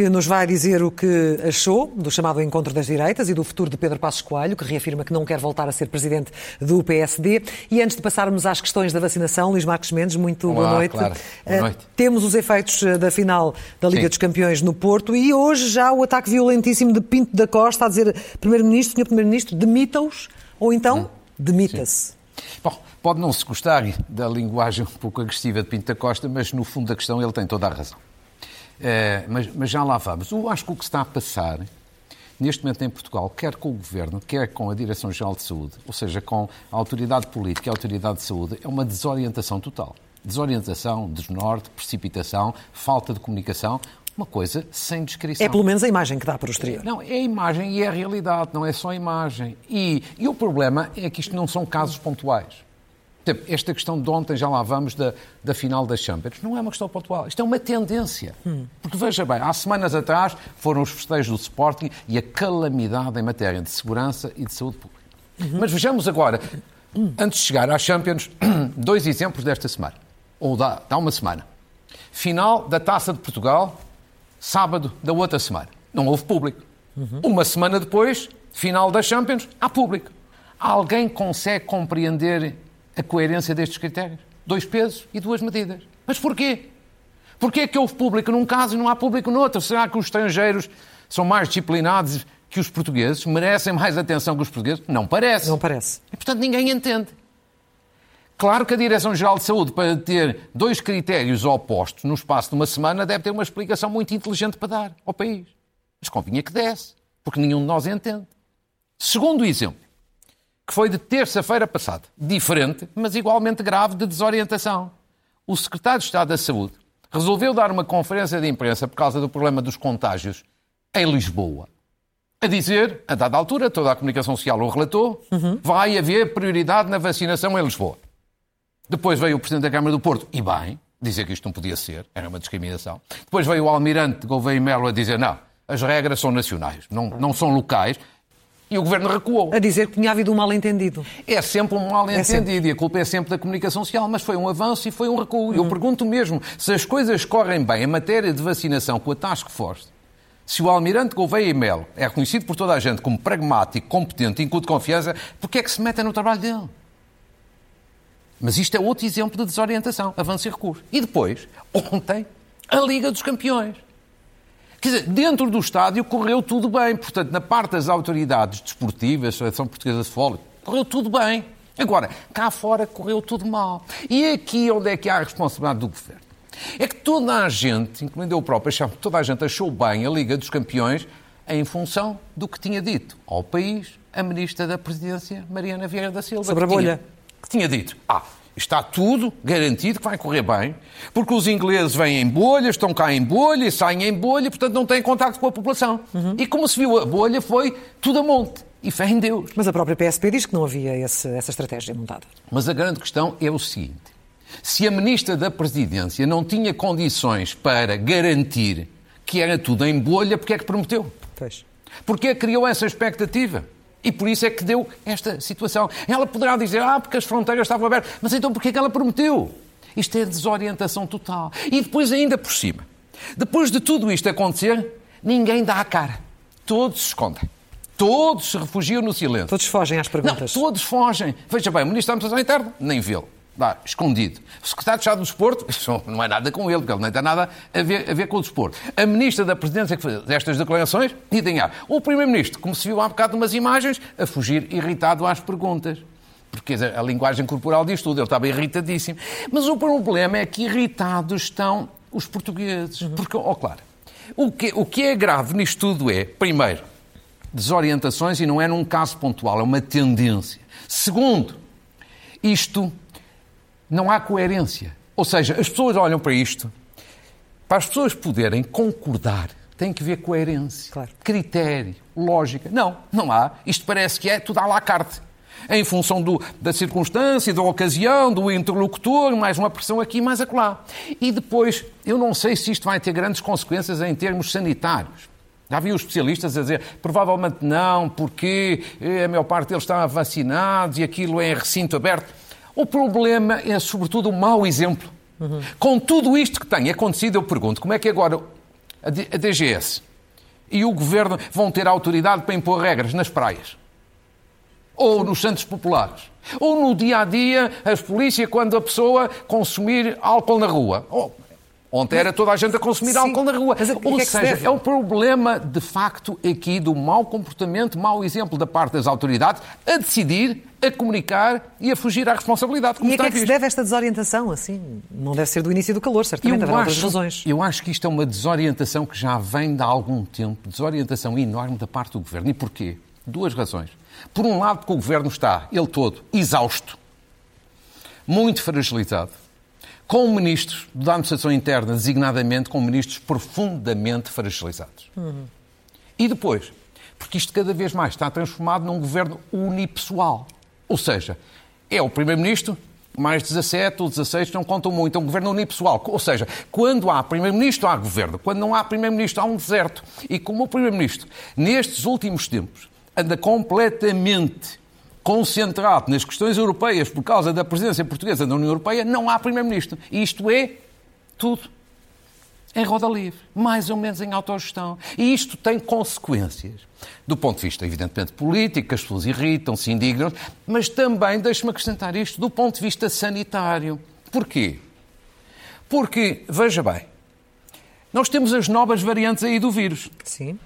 que nos vai dizer o que achou do chamado Encontro das Direitas e do futuro de Pedro Passos Coelho, que reafirma que não quer voltar a ser presidente do PSD. E antes de passarmos às questões da vacinação, Luís Marcos Mendes, muito Olá, boa noite. Claro. Boa Uh, noite. temos os efeitos uh, da final da Liga Sim. dos Campeões no Porto e hoje já o ataque violentíssimo de Pinto da Costa a dizer Primeiro-Ministro, Sr. Primeiro-Ministro, demita-os ou então demita-se. Bom, pode não se gostar da linguagem um pouco agressiva de Pinto da Costa, mas no fundo da questão ele tem toda a razão. Eh, mas, mas já lá vamos. Eu acho que o que está a passar neste momento em Portugal, quer com o Governo, quer com a Direção-Geral de Saúde, ou seja, com a autoridade política e a autoridade de saúde, é uma desorientação total. Desorientação, desnorte, precipitação, falta de comunicação, uma coisa sem descrição. É pelo menos a imagem que dá para o exterior. Não, é a imagem e é a realidade, não é só a imagem. E, e o problema é que isto não são casos pontuais. Esta questão de ontem, já lá vamos, da, da final das Champions, não é uma questão pontual. Isto é uma tendência. Porque veja bem, há semanas atrás foram os festejos do Sporting e a calamidade em matéria de segurança e de saúde pública. Mas vejamos agora, antes de chegar às Champions, dois exemplos desta semana. Ou da, da uma semana. Final da Taça de Portugal, sábado da outra semana. Não houve público. Uma semana depois, final da Champions, há público. Alguém consegue compreender a coerência destes critérios? Dois pesos e duas medidas. Mas porquê? Porquê é que houve público num caso e não há público no outro? Será que os estrangeiros são mais disciplinados que os portugueses? Merecem mais atenção que os portugueses? Não parece. Não parece. E, portanto, ninguém entende. Claro que a Direção-Geral de Saúde, para ter dois critérios opostos no espaço de uma semana, deve ter uma explicação muito inteligente para dar ao país. Mas convinha que desse, porque nenhum de nós entende. Segundo exemplo, que foi de terça-feira passada, diferente, mas igualmente grave, de desorientação. O Secretário de Estado da Saúde resolveu dar uma conferência de imprensa por causa do problema dos contágios em Lisboa a dizer, a dada altura, toda a comunicação social o relatou, vai haver prioridade na vacinação em Lisboa. Depois veio o Presidente da Câmara do Porto, e bem, dizer que isto não podia ser, era uma discriminação. Depois veio o Almirante Gouveia e Melo a dizer, não, as regras são nacionais, não, não são locais, e o Governo recuou. A dizer que tinha havido um mal-entendido. É sempre um mal-entendido e a culpa é sempre da comunicação social, mas foi um avanço e foi um recuo. Eu pergunto mesmo, se as coisas correm bem em matéria de vacinação com a Task Force, se o Almirante Gouveia e Melo é reconhecido por toda a gente como pragmático, competente, incute confiança, porquê é que se metem no trabalho dele? Mas isto é outro exemplo de desorientação, avanço e recuo. E depois, ontem, a Liga dos Campeões. Quer dizer, dentro do estádio correu tudo bem. Portanto, na parte das autoridades desportivas, Seleção Portuguesa de Futebol, correu tudo bem. Agora, cá fora correu tudo mal. E é aqui onde é que há a responsabilidade do Governo. É que toda a gente, incluindo eu próprio, achava, toda a gente achou bem a Liga dos Campeões em função do que tinha dito ao país a Ministra da Presidência, Mariana Vieira da Silva. Sobre a que tinha- bolha. que tinha dito, ah, está tudo garantido que vai correr bem, porque os ingleses vêm em bolha, estão cá em bolha e saem em bolha, portanto não têm contacto com a população. E como se viu a bolha, foi tudo a monte. E fé em Deus. Mas a própria PSP diz que não havia esse- essa estratégia montada. Mas a grande questão é o seguinte: se a Ministra da Presidência não tinha condições para garantir que era tudo em bolha, porque é que prometeu? Pois. Porque é criou essa expectativa? E por isso é que deu esta situação. Ela poderá dizer, ah, porque as fronteiras estavam abertas. Mas então porquê é que ela prometeu? Isto é desorientação total. E depois, ainda por cima, depois de tudo isto acontecer, ninguém dá a cara. Todos se escondem. Todos se refugiam no silêncio. Todos fogem às Não, perguntas. todos fogem. Veja bem, o Ministro da Administração Interna, nem vê-lo. Dá, escondido. O Secretário de Estado do Desporto, isso não é nada com ele, porque ele nem tem nada a ver, a ver com o desporto. A Ministra da Presidência que fez estas declarações, idem há. O Primeiro-Ministro, como se viu há bocado umas imagens, a fugir irritado às perguntas. Porque a, linguagem corporal diz tudo, ele estava irritadíssimo. Mas o problema é que irritados estão os portugueses. Porque, ó, claro, o que, o que é grave nisto tudo é, primeiro, desorientações e não é num caso pontual, é uma tendência. Segundo, isto não há coerência. Ou seja, as pessoas olham para isto, para as pessoas poderem concordar, tem que haver coerência, Claro. critério, lógica. Não, não há. Isto parece que é tudo à la carte. Em função do- da circunstância, da ocasião, do interlocutor, mais uma pressão aqui, mais acolá. E depois, eu não sei se isto vai ter grandes consequências em termos sanitários. Já vi os especialistas a dizer, provavelmente não, porque eh, a maior parte deles está vacinados e aquilo é em recinto aberto. O problema é, sobretudo, o mau exemplo. Com tudo isto que tem acontecido, eu pergunto, como é que agora a DGS e o Governo vão ter autoridade para impor regras nas praias ou nos centros populares, ou no dia a dia, as polícias, quando a pessoa consumir álcool na rua. Ontem era toda a gente a consumir Sim, álcool na rua. Ou é seja, é o problema, de facto, aqui do mau comportamento, mau exemplo da parte das autoridades a decidir, a comunicar e a fugir à responsabilidade. Como e a que é que se deve esta desorientação? Assim, não deve ser do início do calor, certamente, haverá outras razões. Eu acho que isto é uma desorientação que já vem de algum tempo, desorientação enorme da parte do Governo. E porquê? Duas razões. Por um lado, porque o governo está, ele todo, exausto, muito fragilizado, com ministros da administração interna, designadamente com ministros profundamente fragilizados. Uhum. E depois, porque isto cada vez mais está transformado num governo unipessoal. Ou seja, é o primeiro-ministro, mais 17 ou 16 não contam muito, é um governo unipessoal. Ou seja, quando há primeiro-ministro, há governo. Quando não há primeiro-ministro, há um deserto. E como o primeiro-ministro, nestes últimos tempos, anda completamente concentrado nas questões europeias por causa da presença portuguesa da União Europeia, não há Primeiro-Ministro. Isto é tudo em roda livre, mais ou menos em autogestão. E isto tem consequências. Do ponto de vista, evidentemente, político, as pessoas irritam, se indignam, mas também, deixe-me acrescentar isto, do ponto de vista sanitário. Porquê? Porque, veja bem, nós temos as novas variantes aí do vírus. Sim.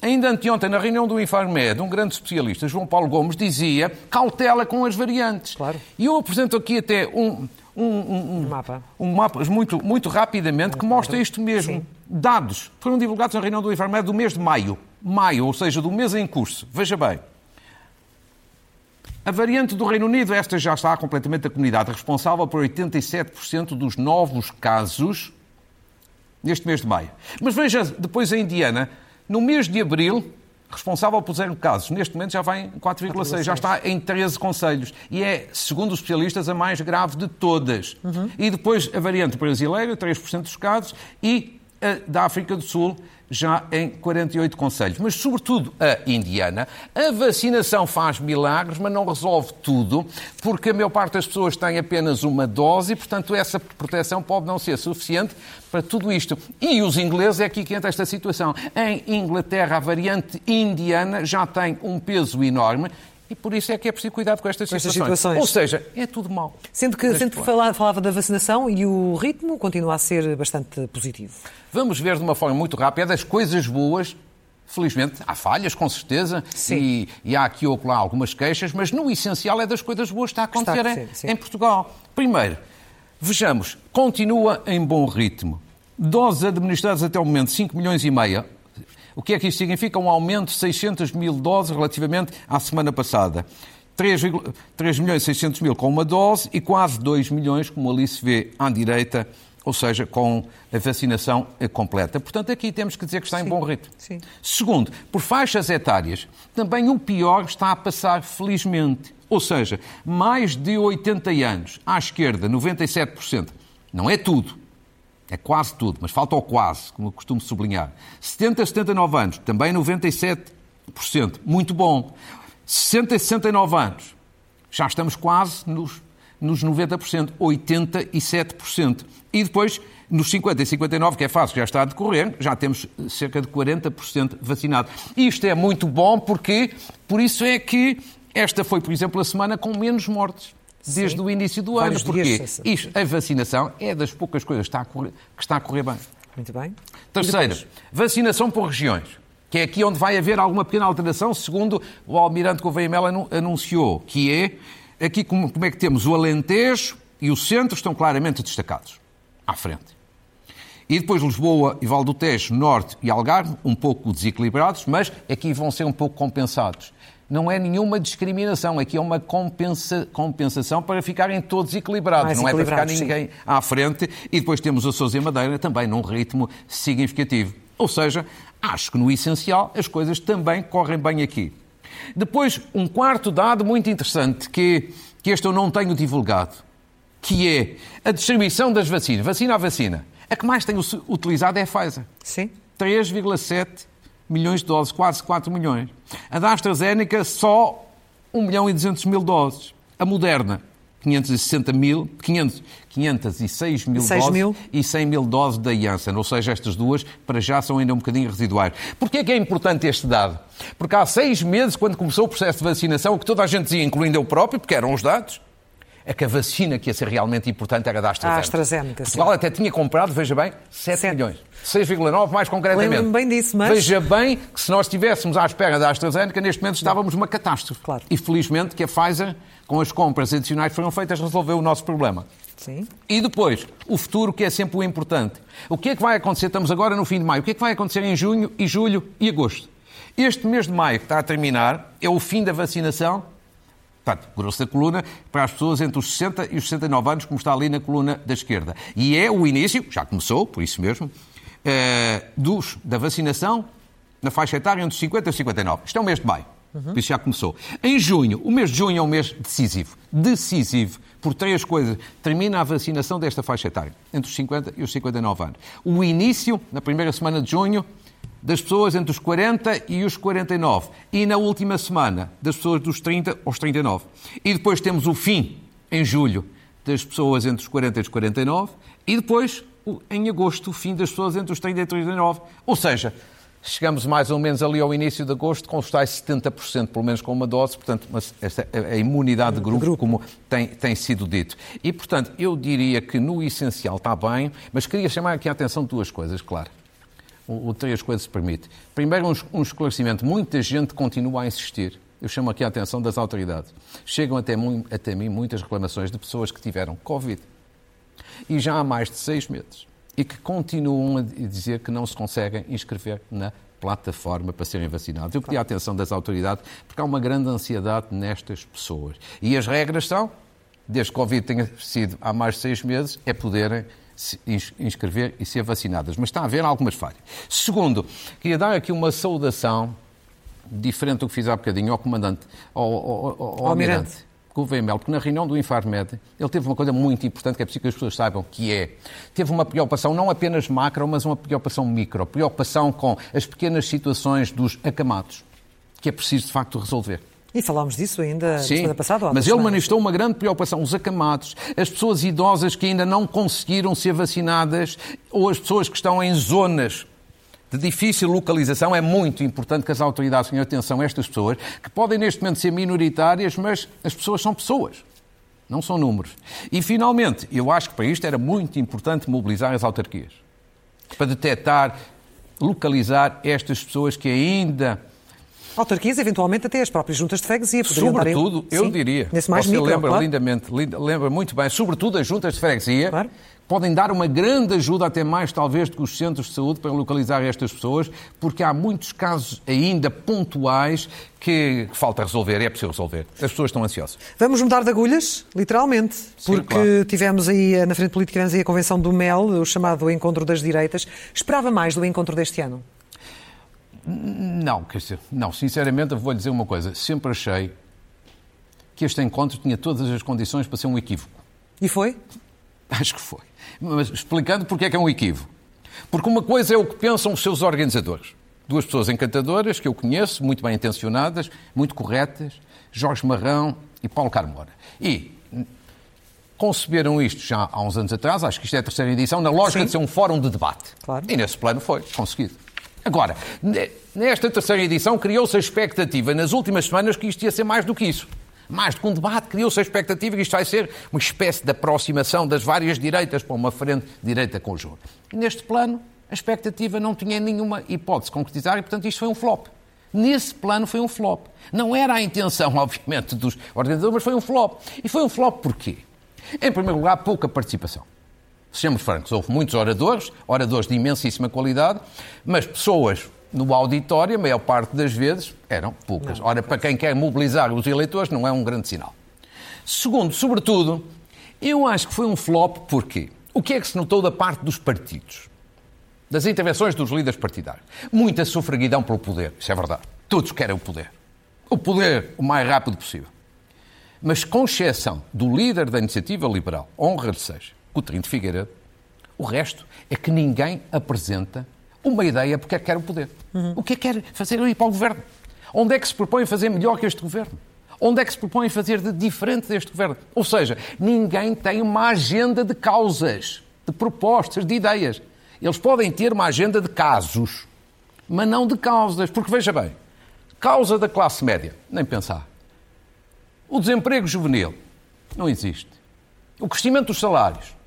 Ainda anteontem, na reunião do Infarmed, um grande especialista, João Paulo Gomes, dizia cautela com as variantes. Claro. E eu apresento aqui até um, um, um, um mapa, um mapa muito, muito rapidamente que mostra isto mesmo. Sim. Dados foram divulgados na reunião do Infarmed do mês de maio. Maio, ou seja, do mês em curso. Veja bem. A variante do Reino Unido, esta já está completamente a comunidade responsável por 87% dos novos casos neste mês de maio. Mas veja depois a indiana, no mês de abril, responsável por zero casos. Neste momento já vai em 4,6, já está em 13 conselhos. E é, segundo os especialistas, a mais grave de todas. Uhum. E depois a variante brasileira, 3% dos casos, e da África do Sul, já em 48 conselhos. Mas, sobretudo, a indiana. A vacinação faz milagres, mas não resolve tudo, porque a maior parte das pessoas tem apenas uma dose e, portanto, essa proteção pode não ser suficiente para tudo isto. E os ingleses é aqui que entra esta situação. Em Inglaterra, a variante indiana já tem um peso enorme e por isso é que é preciso cuidar com estas, com estas situações. Ou seja, é tudo mau. Sendo que, sendo que falava da vacinação e o ritmo continua a ser bastante positivo. Vamos ver de uma forma muito rápida as coisas boas. Felizmente, há falhas, com certeza, e, e, há aqui ou lá algumas queixas, mas no essencial é das coisas boas que está a acontecer está a em, em Portugal. Primeiro, vejamos, continua em bom ritmo. Doses administradas até o momento, 5 milhões e meia. O que é que isto significa? Um aumento de 600 mil doses relativamente à semana passada. 3, 3 milhões e 600 mil com uma dose e quase 2 milhões, como ali se vê à direita, ou seja, com a vacinação completa. Portanto, aqui temos que dizer que está Sim. em bom ritmo. Sim. Segundo, por faixas etárias, também o pior está a passar felizmente. Ou seja, mais de 80 anos, à esquerda, 97%. Não é tudo, é quase tudo, mas falta o quase, como eu costumo sublinhar. 70 a 79 anos, também 97%. Muito bom. 60 a 69 anos, já estamos quase nos, nos 90%, 87%. E depois, nos 50 e 59, que é fácil, já está a decorrer, já temos cerca de 40% vacinado. Isto é muito bom porque, por isso é que esta foi, por exemplo, a semana com menos mortes desde Sim. o início do Vários ano. Porque isto, a vacinação é das poucas coisas que está a correr, está a correr bem. Muito bem. Terceiro, vacinação por regiões, que é aqui onde vai haver alguma pequena alteração, segundo o almirante Gouveia Melo anunciou, que é aqui como, como é que temos o Alentejo e o Centro estão claramente destacados, à frente. E depois Lisboa e Val do Tejo, Norte e Algarve, um pouco desequilibrados, mas aqui vão ser um pouco compensados não é nenhuma discriminação, aqui é uma compensa, compensação para ficarem todos equilibrados, Mais não é para ficar ninguém sim. à frente. E depois temos a Sousa e Madeira também num ritmo significativo. Ou seja, acho que no essencial as coisas também correm bem aqui. Depois, um quarto dado muito interessante, que, que este eu não tenho divulgado, que é a distribuição das vacinas, vacina a vacina. A que mais tenho utilizado é a Pfizer. Sim. 3,7 milhões de doses, quase 4 milhões. A da AstraZeneca, só 1 milhão e 200 mil doses. A Moderna, 560 mil, 500, 506 mil 6 doses mil. e 100 mil doses da Janssen. Ou seja, estas duas, para já, são ainda um bocadinho residuais. Porquê é que é importante este dado? Porque há seis meses, quando começou o processo de vacinação, o que toda a gente dizia, incluindo eu próprio, porque eram os dados, é que a vacina que ia ser realmente importante era da AstraZeneca. A AstraZeneca, sim. Portugal até tinha comprado, veja bem, 7 Sete. milhões. 6,9 mais concretamente. Lembro-me bem disso, mas- Veja bem que se nós estivéssemos à espera da AstraZeneca, neste momento estávamos numa catástrofe. Claro. E felizmente que a Pfizer, com as compras adicionais que foram feitas, resolveu o nosso problema. Sim. E depois, o futuro, que é sempre o importante. O que é que vai acontecer? Estamos agora no fim de maio. O que é que vai acontecer em junho, e julho e agosto? Este mês de maio que está a terminar é o fim da vacinação, portanto, grosso da coluna, para as pessoas entre os 60 e os 69 anos, como está ali na coluna da esquerda. E é o início, já começou, por isso mesmo, eh, dos, da vacinação na faixa etária entre os 50 e os 59. Isto é o mês de maio. Por isso já começou. Em junho, o mês de junho é um mês decisivo. Decisivo. Por três coisas. Termina a vacinação desta faixa etária, entre os 50 e os 59 anos. O início, na primeira semana de junho, das pessoas entre os 40 e os 49. E na última semana, das pessoas dos 30 aos 39. E depois temos o fim, em julho, das pessoas entre os 40 e os 49. E depois, em agosto, o fim das pessoas entre os 30 e os 39. Ou seja, chegamos mais ou menos ali ao início de agosto com os tais 70%, pelo menos com uma dose, portanto, mas esta, a a imunidade de grupo, como tem, tem sido dito. E, portanto, eu diria que no essencial está bem, mas queria chamar aqui a atenção de duas coisas, claro. O, três coisas permite. Primeiro, um, um esclarecimento. Muita gente continua a insistir. Eu chamo aqui a atenção das autoridades. Chegam até, até mim muitas reclamações de pessoas que tiveram Covid e já há mais de seis meses e que continuam a dizer que não se conseguem inscrever na plataforma para serem vacinados. Eu pedi a atenção das autoridades porque há uma grande ansiedade nestas pessoas. E as regras são, desde que o Covid tenha sido há mais de seis meses, é poderem se ins- inscrever e ser vacinadas. Mas está a haver algumas falhas. Segundo, queria dar aqui uma saudação diferente do que fiz há bocadinho ao comandante, ao, ao, ao, ao almirante. Gouveia Mel, porque na reunião do Infarmed ele teve uma coisa muito importante que é preciso que as pessoas saibam, que é, teve uma preocupação não apenas macro, mas uma preocupação micro, preocupação com as pequenas situações dos acamados, que é preciso de facto resolver. E falámos disso ainda na Sim, semana passada. mas ele manifestou uma grande preocupação. Os acamados, as pessoas idosas que ainda não conseguiram ser vacinadas ou as pessoas que estão em zonas de difícil localização, é muito importante que as autoridades tenham atenção a estas pessoas, que podem neste momento ser minoritárias, mas as pessoas são pessoas. Não são números. E, finalmente, eu acho que para isto era muito importante mobilizar as autarquias para detectar, localizar estas pessoas que ainda Autarquias, eventualmente até as próprias juntas de freguesia. Sobretudo, eu Sim, diria, Nesse mais você micro, lembra claro. lindamente, linda- lembra muito bem, sobretudo as juntas de freguesia, Claro. podem dar uma grande ajuda, até mais talvez do que os centros de saúde, para localizar estas pessoas, porque há muitos casos ainda pontuais que, falta resolver, é preciso resolver. As pessoas estão ansiosas. Vamos mudar de agulhas, literalmente, porque claro. tivemos aí, eh, na frente política, tivemos aí a convenção do MEL, o chamado Encontro das Direitas. Esperava mais do encontro deste ano? Não, quer dizer, não, sinceramente, vou lhe dizer uma coisa. Sempre achei que este encontro tinha todas as condições para ser um equívoco. E foi? Acho que foi. Mas explicando porque é que é um equívoco. Porque uma coisa é o que pensam os seus organizadores. Duas pessoas encantadoras que eu conheço, muito bem intencionadas, muito corretas, Jorge Marrão e Paulo Carmora. E conceberam isto já há uns anos atrás, acho que isto é a terceira edição, na lógica Sim. de ser um fórum de debate. Claro. E nesse plano foi conseguido. Agora, ne- nesta terceira edição criou-se a expectativa nas últimas semanas que isto ia ser mais do que isso. Mais do que um debate, criou-se a expectativa que isto vai ser uma espécie de aproximação das várias direitas para uma frente direita conjunta. Neste plano, a expectativa não tinha nenhuma hipótese de concretizar e, portanto, isto foi um flop. Nesse plano foi um flop. Não era a intenção, obviamente, dos organizadores, mas foi um flop. E foi um flop porquê? Em primeiro lugar, pouca participação. Sejamos francos, houve muitos oradores, oradores de imensíssima qualidade, mas pessoas no auditório, a maior parte das vezes, eram poucas. Ora, para quem quer mobilizar os eleitores, não é um grande sinal. Segundo, sobretudo, eu acho que foi um flop porque o que é que se notou da parte dos partidos? Das intervenções dos líderes partidários? Muita sofreguidão pelo poder, isso é verdade. Todos querem o poder. O poder o mais rápido possível. Mas com exceção do líder da iniciativa liberal, honra-lhe seja, Coutinho de Figueiredo, o resto é que ninguém apresenta uma ideia porque é que quer o poder. O que é que quer fazer ir para o governo? Onde é que se propõe fazer melhor que este governo? Onde é que se propõem fazer de diferente deste governo? Ou seja, ninguém tem uma agenda de causas, de propostas, de ideias. Eles podem ter uma agenda de casos, mas não de causas. Porque veja bem, causa da classe média, nem pensar. O desemprego juvenil, não existe. O crescimento dos salários,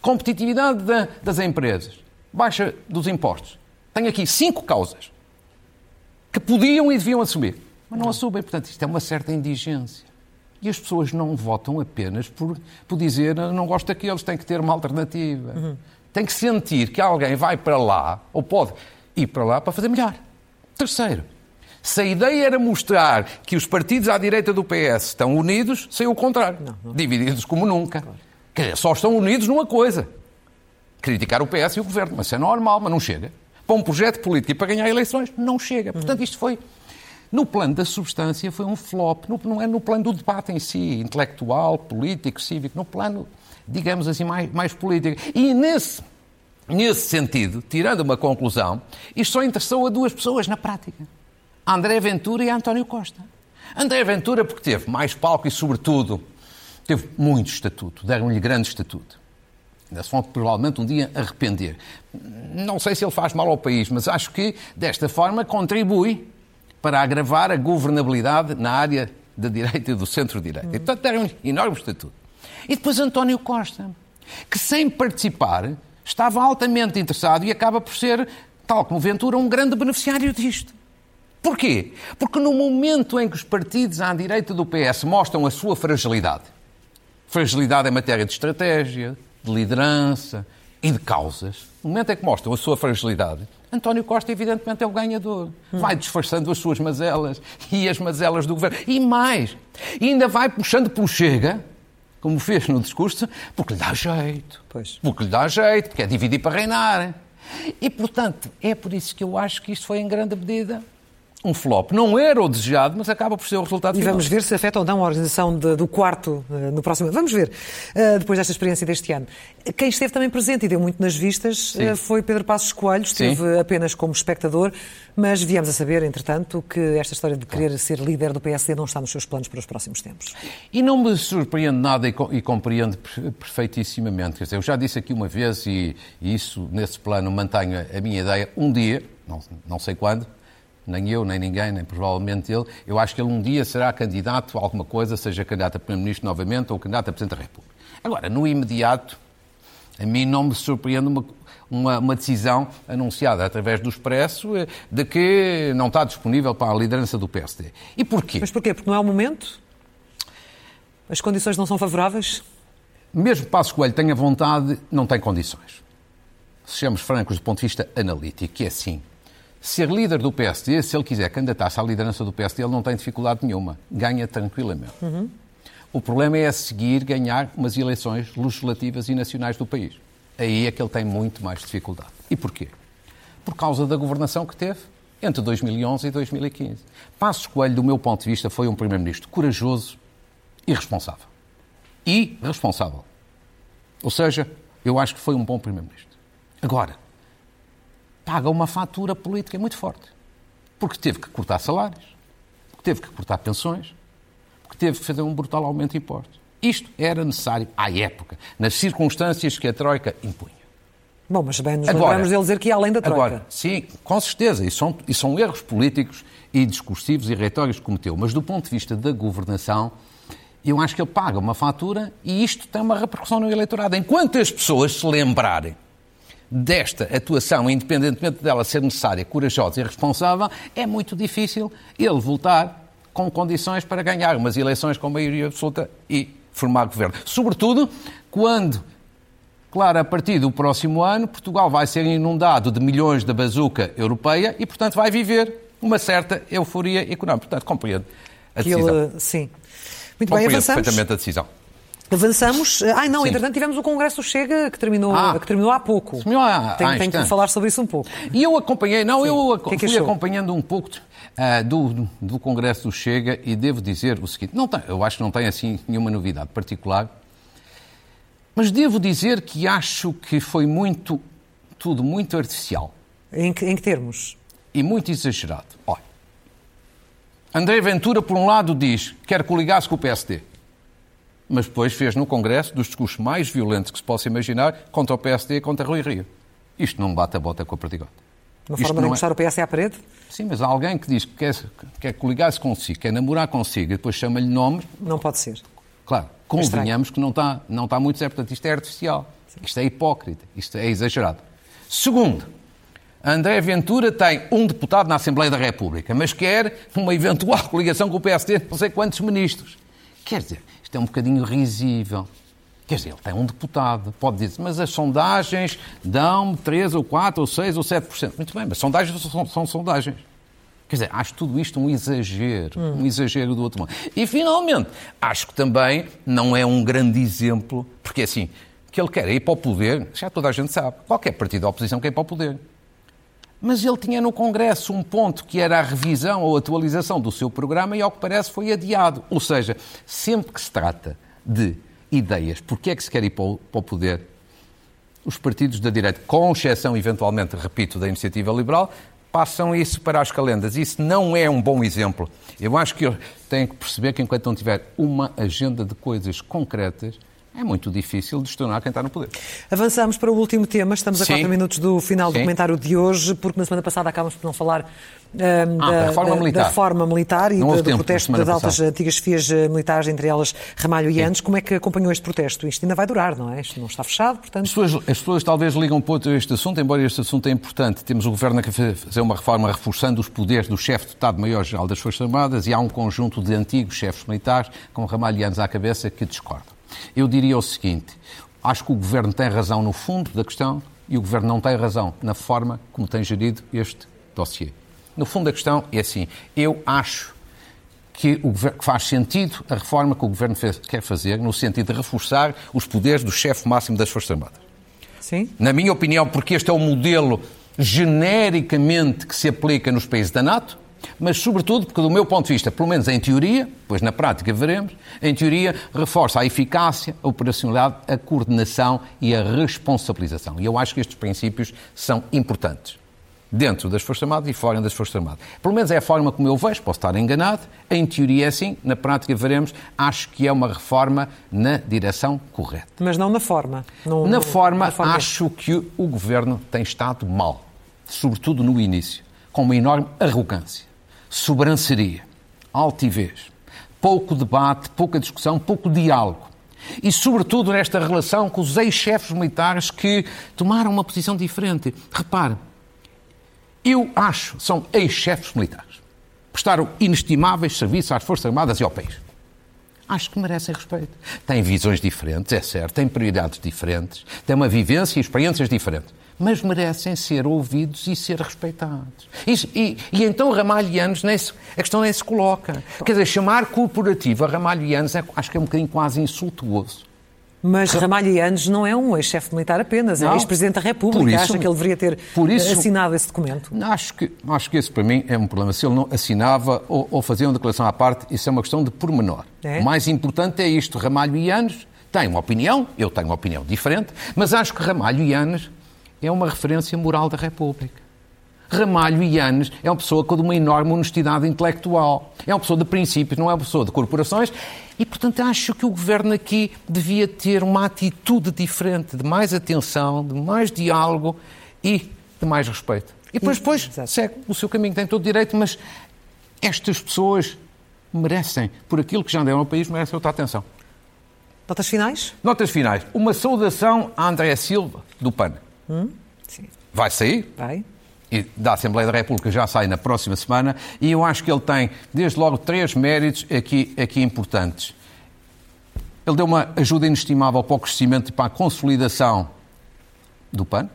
competitividade da, das empresas, baixa dos impostos. Tenho aqui cinco causas que podiam e deviam assumir, mas não assumem. Portanto, isto é uma certa indigência. E as pessoas não votam apenas por, por dizer não gosto daqueles, tem que ter uma alternativa. Uhum. Tem que sentir que alguém vai para lá, ou pode ir para lá, para fazer melhor. Terceiro, se a ideia era mostrar que os partidos à direita do PS estão unidos, saiu o contrário. Não, não. Divididos como nunca. Claro. Quer dizer, só estão unidos numa coisa. Criticar o PS e o Governo. Mas isso é normal, mas não chega. Para um projeto político e para ganhar eleições, não chega. Portanto, isto foi no plano da substância foi um flop, não é no plano do debate em si, intelectual, político, cívico, no plano, digamos assim, mais, mais político. E nesse, nesse sentido, tirando uma conclusão, isto só interessou a duas pessoas na prática. André Ventura e António Costa. André Ventura porque teve mais palco e, sobretudo, teve muito estatuto, deram-lhe grande estatuto. Ainda se vão provavelmente um dia arrepender. Não sei se ele faz mal ao país, mas acho que, desta forma, contribui para agravar a governabilidade na área da direita e do centro-direita. Uhum. Portanto, deram-lhe enorme estatuto. E depois António Costa, que sem participar estava altamente interessado e acaba por ser, tal como Ventura, um grande beneficiário disto. Porquê? Porque no momento em que os partidos à direita do PS mostram a sua fragilidade, fragilidade em matéria de estratégia, de liderança e de causas, no momento em que mostram a sua fragilidade, António Costa, evidentemente, é o ganhador. Vai disfarçando as suas mazelas e as mazelas do governo. E mais, ainda vai puxando pelo Chega, como fez no discurso, porque lhe dá jeito. Pois. Porque lhe dá jeito, porque é dividir para reinar. E, portanto, é por isso que eu acho que isto foi, em grande medida, um flop. Não era o desejado, mas acaba por ser o resultado E final. vamos ver se afeta ou não a organização de, do quarto uh, no próximo ano. Vamos ver, uh, depois desta experiência deste ano. Quem esteve também presente e deu muito nas vistas uh, foi Pedro Passos Coelho, esteve Sim. apenas como espectador, mas viemos a saber, entretanto, que esta história de querer ser líder do PSD não está nos seus planos para os próximos tempos. E não me surpreende nada e, e compreendo perfeitissimamente. Quer dizer, eu já disse aqui uma vez, e, e isso, nesse plano, mantenho a minha ideia, um dia, não, não sei quando, nem eu, nem ninguém, nem provavelmente ele, eu acho que ele um dia será candidato a alguma coisa, seja candidato a Primeiro-Ministro novamente ou candidato a Presidente da República. Agora, no imediato, a mim não me surpreende uma, uma, uma, decisão anunciada através do Expresso eh, de que não está disponível para a liderança do PSD. E porquê? Mas porquê? Porque não é o momento? As condições não são favoráveis? Mesmo que Passos Coelho tenha vontade, não tem condições. Sejamos francos do ponto de vista analítico, que é assim ser líder do PSD, se ele quiser candidatar-se à liderança do PSD, ele não tem dificuldade nenhuma. Ganha tranquilamente. Uhum. O problema é a seguir ganhar umas eleições legislativas e nacionais do país. Aí é que ele tem muito mais dificuldade. E porquê? Por causa da governação que teve entre 2011 e 2015. Passos Coelho, do meu ponto de vista, foi um primeiro-ministro corajoso e responsável. E responsável. Ou seja, eu acho que foi um bom primeiro-ministro. Agora, paga uma fatura política muito forte. Porque teve que cortar salários, porque teve que cortar pensões, porque teve que fazer um brutal aumento de impostos. Isto era necessário à época, nas circunstâncias que a Troika impunha. Bom, mas bem nos agora, lembramos dele dizer que ia além da Troika. Agora, sim, com certeza, e são, e são erros políticos e discursivos e retóricos que cometeu, mas do ponto de vista da governação, eu acho que ele paga uma fatura e isto tem uma repercussão no eleitorado. Enquanto as pessoas se lembrarem desta atuação, independentemente dela ser necessária, corajosa e responsável, é muito difícil ele voltar com condições para ganhar umas eleições com maioria absoluta e formar governo. Sobretudo quando, claro, a partir do próximo ano, Portugal vai ser inundado de milhões da bazuca europeia e, portanto, vai viver uma certa euforia económica. Portanto, compreendo a decisão. Ele, sim. Muito bem, avançamos. perfeitamente a decisão. Avançamos. Ai, não, Sim. entretanto tivemos o Congresso Chega que terminou, ah, que terminou há pouco. Terminou há, tenho, tenho que falar sobre isso um pouco. E eu acompanhei, não, Sim. eu que é que fui acompanhando um pouco uh, do, do Congresso do Chega e devo dizer o seguinte: não tem, eu acho que não tem assim nenhuma novidade particular, mas devo dizer que acho que foi muito, tudo muito artificial. Em que, em que termos? E muito exagerado. Olha, André Ventura, por um lado, diz que quer coligar-se com o PSD, mas depois fez no Congresso dos discursos mais violentos que se possa imaginar contra o PSD e contra Rui Rio. Isto não bate a bota com a perdigota. Uma Isto forma de encostar é... o PS à parede? Sim, mas alguém que diz que quer, quer coligar-se consigo, quer namorar consigo e depois chama-lhe nomes... Não pode ser. Claro, convenhamos que não está, não está muito certo. Portanto, isto é artificial, Sim. isto é hipócrita, isto é exagerado. Segundo, André Ventura tem um deputado na Assembleia da República, mas quer uma eventual coligação com o PSD de não sei quantos ministros. Quer dizer, isto é um bocadinho risível. Quer dizer, ele tem um deputado, pode dizer, mas as sondagens dão 3 ou 4 ou 6 ou 7%. Muito bem, mas sondagens são, são sondagens. Quer dizer, acho tudo isto um exagero, hum. um exagero do outro mundo. E, finalmente, acho que também não é um grande exemplo, porque assim, que ele quer ir para o poder, já toda a gente sabe, qualquer partido da oposição quer ir para o poder. Mas ele tinha no Congresso um ponto que era a revisão ou atualização do seu programa e, ao que parece, foi adiado. Ou seja, sempre que se trata de ideias, porque é que se quer ir para o, para o poder, os partidos da direita, com exceção, eventualmente, repito, da iniciativa liberal, passam isso para as calendas. Isso não é um bom exemplo. Eu acho que eu tenho que perceber que enquanto não tiver uma agenda de coisas concretas, é muito difícil destornar quem está no poder. Avançamos para o último tema. Estamos a Sim. quatro minutos do final do comentário de hoje, porque na semana passada acabamos por não falar um, ah, da, reforma da, da, reforma militar e do, do protesto das altas passada. antigas FIAs eh, militares, entre elas Ramalho e Andes. Como é que acompanhou este protesto? Isto ainda vai durar, não é? Isto não está fechado, portanto... As pessoas, as pessoas talvez ligam pouco a este assunto, embora este assunto é importante. Temos o Governo a fazer uma reforma reforçando os poderes do chefe de Estado-Maior-Geral das Forças Armadas e há um conjunto de antigos chefes militares, com Ramalho e Andes à cabeça, que discordam. Eu diria o seguinte: acho que o Governo tem razão no fundo da questão e o Governo não tem razão na forma como tem gerido este dossiê. No fundo da questão é assim: eu acho que, o que faz sentido a reforma que o Governo fez, quer fazer, no sentido de reforçar os poderes do chefe máximo das Forças Armadas. Sim. Na minha opinião, porque este é o modelo genericamente que se aplica nos países da NATO, mas sobretudo porque, do meu ponto de vista, pelo menos em teoria, pois na prática veremos, em teoria reforça a eficácia, a operacionalidade, a coordenação e a responsabilização. E eu acho que estes princípios são importantes. Dentro das Forças Armadas e fora das Forças Armadas. Pelo menos é a forma como eu vejo, posso estar enganado. Em teoria é assim, na prática veremos. Acho que é uma reforma na direção correta. Mas não na forma. No, na, forma, na forma, acho que o governo tem estado mal, sobretudo no início, com uma enorme arrogância sobranceria, altivez, pouco debate, pouca discussão, pouco diálogo. E, sobretudo, nesta relação com os ex-chefes militares que tomaram uma posição diferente. Repare, eu acho, são ex-chefes militares. Prestaram inestimáveis serviços às Forças Armadas e ao país. Acho que merecem respeito. Têm visões diferentes, é certo, têm prioridades diferentes, têm uma vivência e experiências diferentes mas merecem ser ouvidos e ser respeitados. E, e, e então Ramalhianos, a questão nem se coloca. Quer dizer, chamar corporativo a Ramalhianos é, acho que é um bocadinho quase insultuoso. Mas Ramalhianos não é um ex-chefe militar apenas, é não, é ex-presidente da República. Isso, Acha que ele deveria ter isso, assinado esse documento? Acho que, acho que esse, para mim, é um problema. Se ele não assinava ou, ou fazia uma declaração à parte, isso é uma questão de pormenor. É? O mais importante é isto. Ramalho e Anos têm uma opinião, eu tenho uma opinião diferente, mas acho que Ramalho e Anos é uma referência moral da República. Ramalho Yanes é uma pessoa com uma enorme honestidade intelectual. É uma pessoa de princípios, não é uma pessoa de corporações. E, portanto, acho que o governo aqui devia ter uma atitude diferente, de mais atenção, de mais diálogo e de mais respeito. E depois, depois segue o seu caminho, tem todo direito, mas estas pessoas merecem, por aquilo que já deram ao país, merecem outra atenção. Notas finais? Notas finais. Uma saudação a André Silva, do PAN. Hum? Vai sair? Vai. E da Assembleia da República já sai na próxima semana, e eu acho que ele tem, desde logo, três méritos aqui, aqui importantes. Ele deu uma ajuda inestimável para o crescimento e para a consolidação do PAN.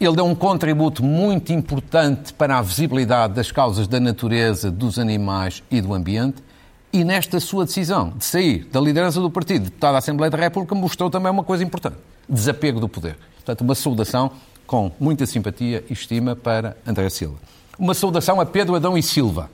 Ele deu um contributo muito importante para a visibilidade das causas da natureza, dos animais e do ambiente. E nesta sua decisão de sair da liderança do partido, deputado da Assembleia da República, mostrou também uma coisa importante: desapego do poder. Portanto, uma saudação com muita simpatia e estima para André Silva. Uma saudação a Pedro Adão e Silva,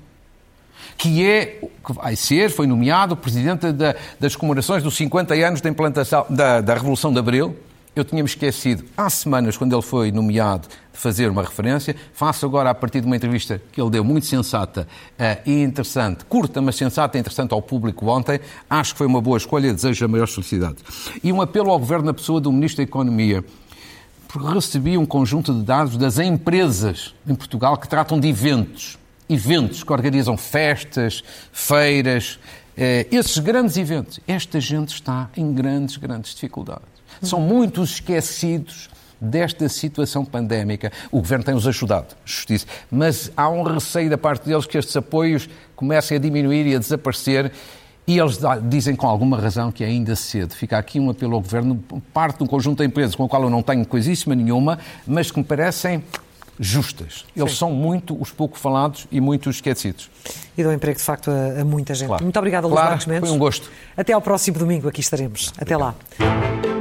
que é, que vai ser, foi nomeado presidente da, das comemorações dos 50 anos da implantação da, da Revolução de Abril eu tinha-me esquecido há semanas, quando ele foi nomeado, de fazer uma referência. Faço agora, a partir de uma entrevista que ele deu, muito sensata uh, e interessante, curta, mas sensata e interessante ao público ontem. Acho que foi uma boa escolha, desejo a maior felicidade. E um apelo ao Governo na pessoa do Ministro da Economia, recebi um conjunto de dados das empresas em Portugal que tratam de eventos. Eventos que organizam festas, feiras, eh, esses grandes eventos. Esta gente está em grandes, grandes dificuldades. São muitos esquecidos desta situação pandémica. O Governo tem-os ajudado, justiça, mas há um receio da parte deles que estes apoios comecem a diminuir e a desaparecer. E eles dizem com alguma razão que é ainda cedo. Fica aqui um apelo ao Governo, parte de um conjunto de empresas com o qual eu não tenho coisíssima nenhuma, mas que me parecem justas. Eles Sim. são muito os pouco falados e muito esquecidos. E dão emprego, de facto, a, a muita gente. Claro. Muito obrigada, Luís claro, Marcos Mendes. Foi um gosto. Até ao próximo domingo, aqui estaremos. Até Obrigado. lá.